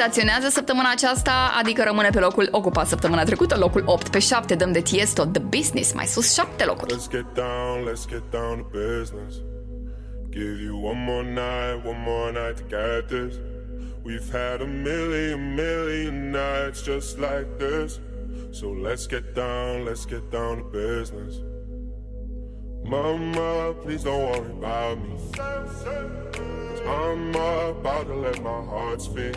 Staționează săptămâna aceasta, adică rămâne pe locul ocupat săptămâna trecută, locul 8 pe 7, dăm de Tiesto The Business, mai sus 7 locuri. Let's get down, let's get down to business. Give you one more night, one more night to get this. We've had a million, million nights just like this. So let's get down, let's get down to business. Mama, please don't worry about me. Cause I'm about to let my heart speak.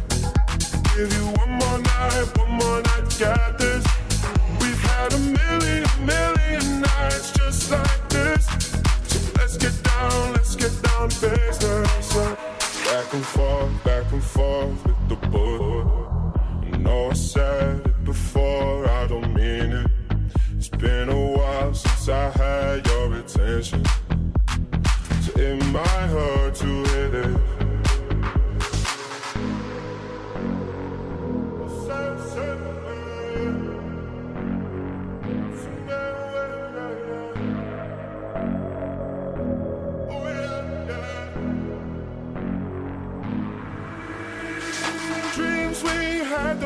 Give you one more night, one more night this. We've had a million, million nights just like this. So let's get down, let's get down business. Uh. Back and forth, back and forth with the. I know I said it before, I don't mean it. It's been a while since I had your attention.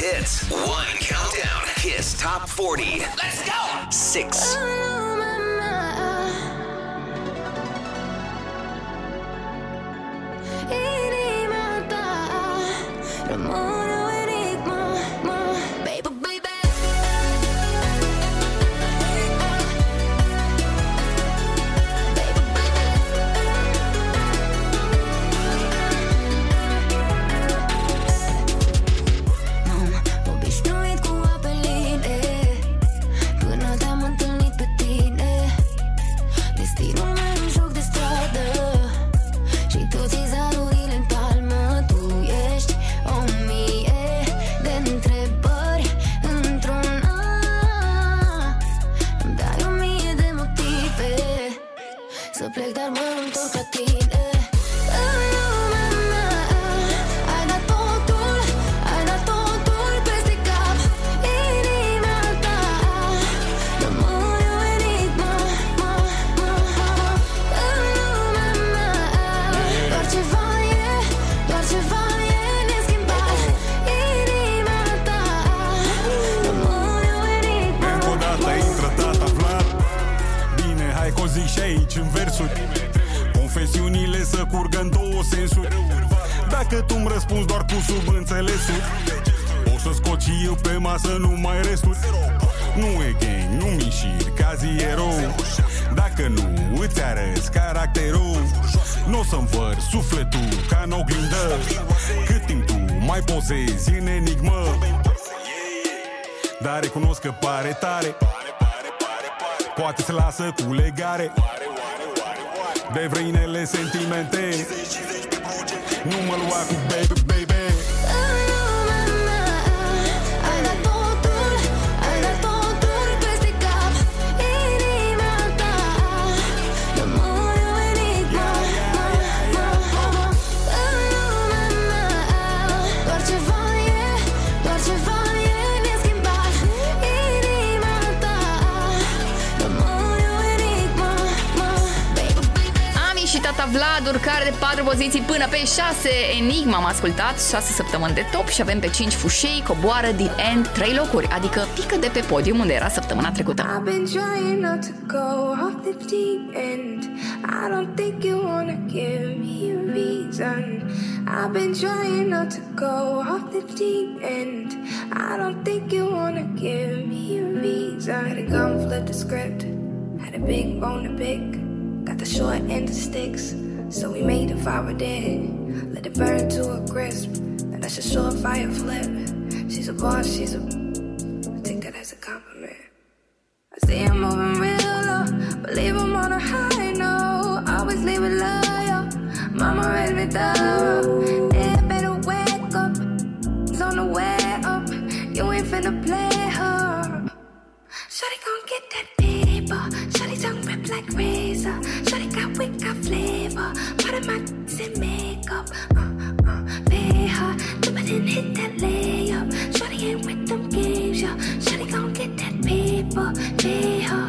Hits. One countdown. Kiss Top 40. Let's go. Six. Sensuri. Dacă tu-mi răspunzi doar cu subînțelesuri O să scot și eu pe masă numai restul. Nu e gang, nu mișiri, ca zi erou Dacă nu îți arăți caracterul Nu o să-mi văr sufletul ca în oglindă. Cât timp tu mai pozezi în enigmă? Dar recunosc că pare tare. Poate se lasă cu legare De vrăinele sentimente. Nu mă lua cu baby, Ami și tata Vlad, urcare de 4 poziții până pe 6. Enigma am ascultat, 6 săptămâni de top și avem pe 5 fușei, coboară din end 3 locuri, adică pică de pe podium unde era săptămâna trecută. I've been trying not to go off the deep end. I don't think you wanna give me a reason. I've been trying not to go off the deep end. I don't think you wanna give me a reason. Had a gun, flip the script. Had a big bone to pick. Got the short end of sticks. So we made a fire dead. Let it burn to a crisp. And that's a short fire flip. She's a boss, she's a. I take that as a compliment. I see him moving real low, but leave him on a high note. Always leave it loyal. Mama raised me thorough. Shawty got flavor. Part of my in makeup. Uh, uh, pay her. Dip it and hit that layup. Shawty ain't with them games, yo. Shawty gon' get that paper. Pay her.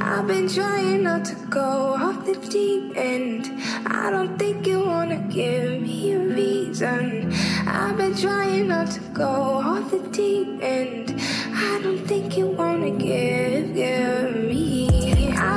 I've been trying not to go off the deep end. I don't think you wanna give me a reason. I've been trying not to go off the deep end. I don't think you wanna give, give me.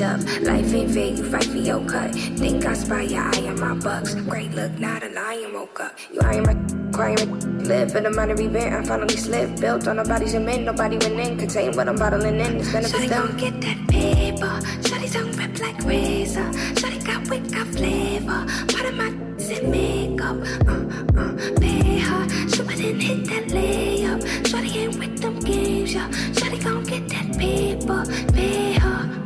up. Life ain't fair, you fight for your cut. Think I spy your eye on my bucks. Great look, not a lion woke up. You eyeing my crying live in a minor event. I finally slipped. Built on nobody's cement, nobody went in. Contain what I'm bottling in. It's benefits Shawty gon' get that paper. Shawty tongue rip like razor. Shawty got wit, got flavor. Part of my in makeup. Uh, uh, pay her. It and hit that layup. Shawty ain't with them games, yeah. Shawty gon' get that paper. Pay her.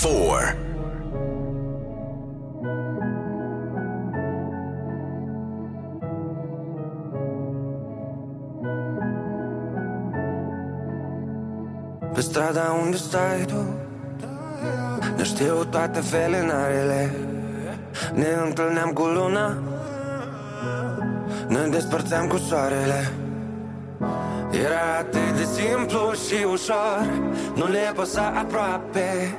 Four. Pe strada unde stai tu Ne știu toate felinarele. Ne întâlneam cu luna Ne despărțeam cu soarele. Era atât de simplu și ușor Nu le păsa aproape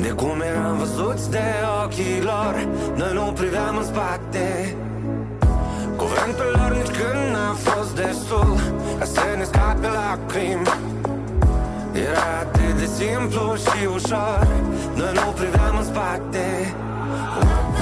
De cum eram văzuți de ochii lor Noi nu priveam în spate. Cuvântul lor nici când n-a fost destul Ca să ne scape lacrimi. Era atât de simplu și ușor Noi nu priveam în spate. Cine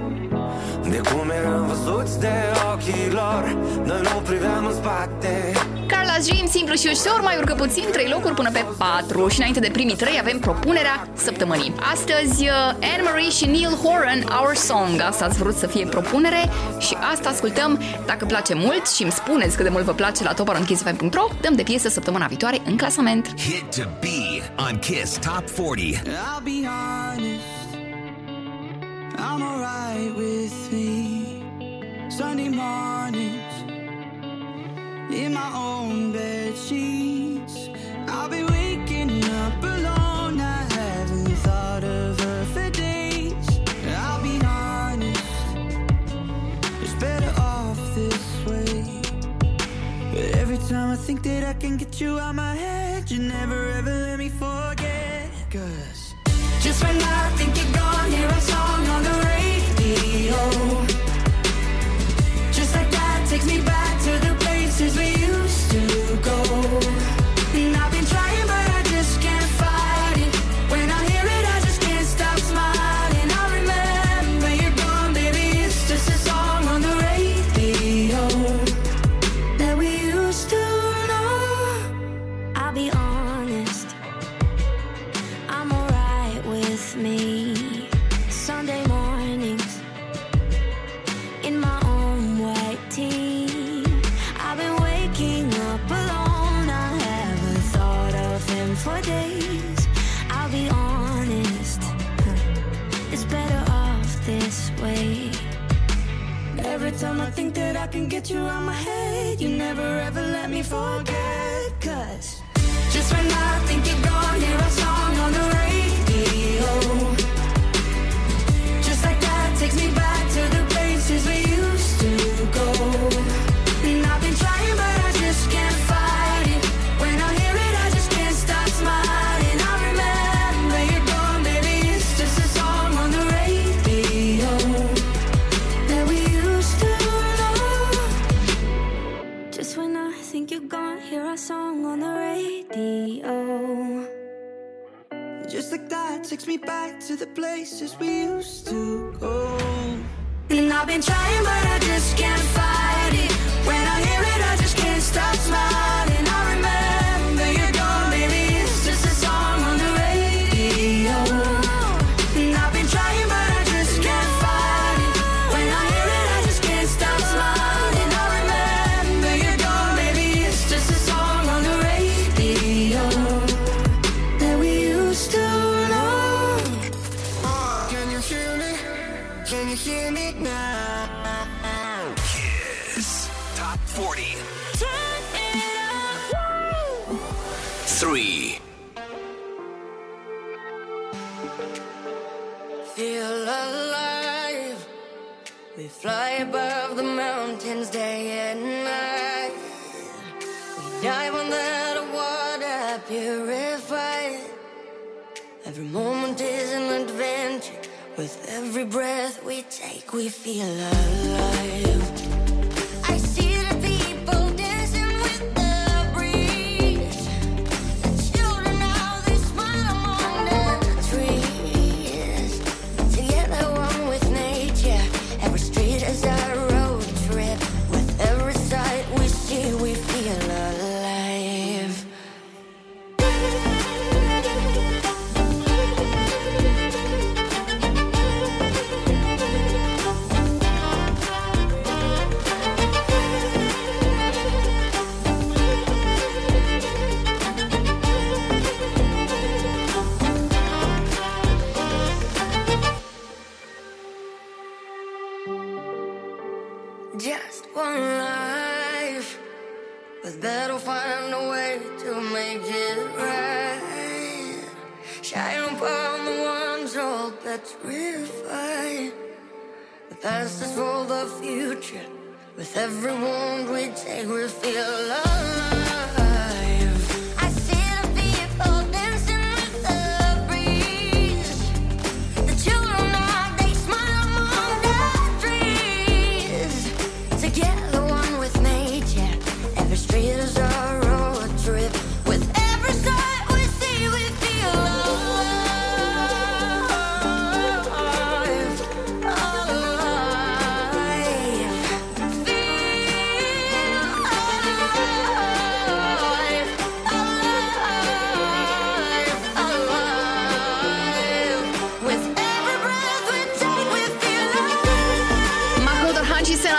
de cum eram văzuți de ochii lor Noi nu priveam în spate Carla's Dream, simplu și ușor, mai urcă puțin, 3 locuri până pe 4 și înainte de primii 3 avem propunerea săptămânii. Astăzi, uh, Anne-Marie și Neil Horan, Our Song. Asta ați vrut să fie propunere și asta ascultăm. Dacă place mult și îmi spuneți cât de mult vă place la toparonchissfm.ro, dăm de piesă săptămâna viitoare în clasament. Hit to be on Kiss Top 40. I'll be honest, I'm alright with me. Sunday mornings, in my own bed sheets. I'll be waking up alone. I haven't thought of her for days. I'll be honest, it's better off this way. But every time I think that I can get you out my head, you never ever let me forget. Just when I think you're gone, hear a song on the radio. Just like that takes me back me.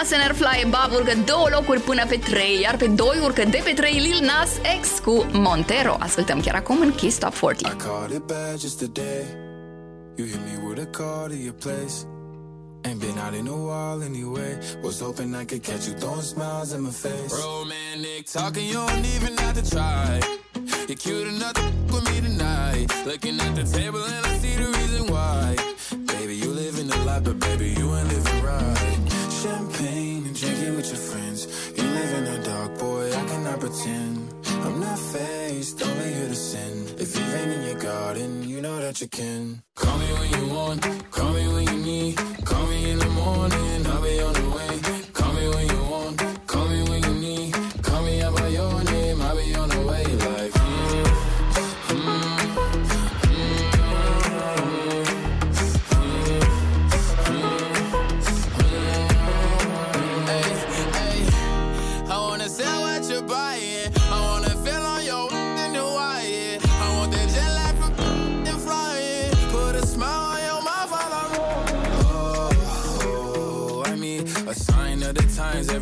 Dorhan și Sena Senerfly Bob urcă două locuri până pe 3, iar pe 2 urcă de pe 3 Lil Nas X cu Montero. Ascultăm chiar acum în Kiss Top 40. Called it bad just today. You hit me with a call to your place. Ain't been out in a while anyway. Was hoping I could catch you throwing smiles in my face. Romantic talking, you don't even have to try. You're cute enough to f- with me tonight. Looking at the table and I see the reason why. Baby, you living the life, but baby, you ain't living right. Champagne and drinking with your friends. You live in the dark, boy, I cannot pretend. I'm not faced, only here to sin. If you rain in your garden, you know that you can. Call me when you want, call me when you need. Call me in the morning, I'll be on the way. Call me when you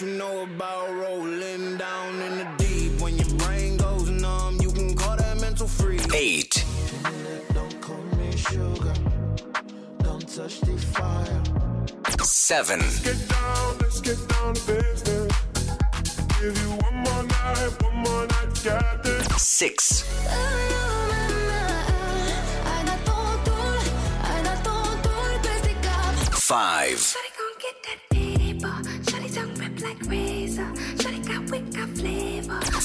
What you know about rolling down in the deep? When your brain goes numb, you can call that mental freeze. 8, Don't call me sugar. Don't touch the fire. 7, Get down, let's get down to business. Give you one more night, one more night, got this. 6, Ai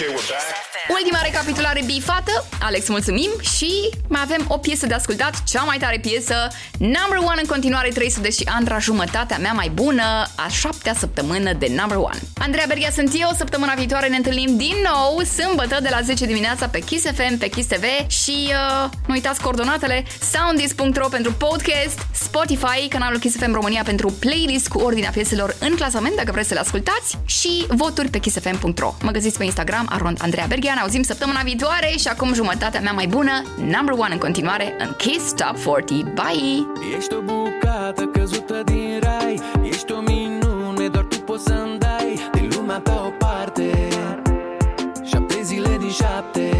Okay, we're back. Ultima recapitulare bifată, Alex, mulțumim și mai avem o piesă de ascultat, cea mai tare piesă, number one în continuare 300 și Andra, jumătatea mea mai bună, a șaptea săptămână de number one. Andreea Berghia sunt eu, săptămâna viitoare ne întâlnim din nou, sâmbătă de la 10 dimineața pe Kiss FM, pe Kiss TV și uh, nu uitați coordonatele soundis.ro pentru podcast, Spotify, canalul Kiss FM România pentru playlist cu ordinea pieselor în clasament dacă vreți să le ascultați și voturi pe kissfm.ro. Mă găsiți pe Instagram, Arond Andreea Berghia. Ne auzim săptămâna viitoare și acum jumătatea mea mai bună, number one în continuare, în Kiss Top 40. Bye! Ești o bucată căzută din rai, ești o minune, doar tu poți să-mi dai din lumea ta o parte. Șapte zile din șapte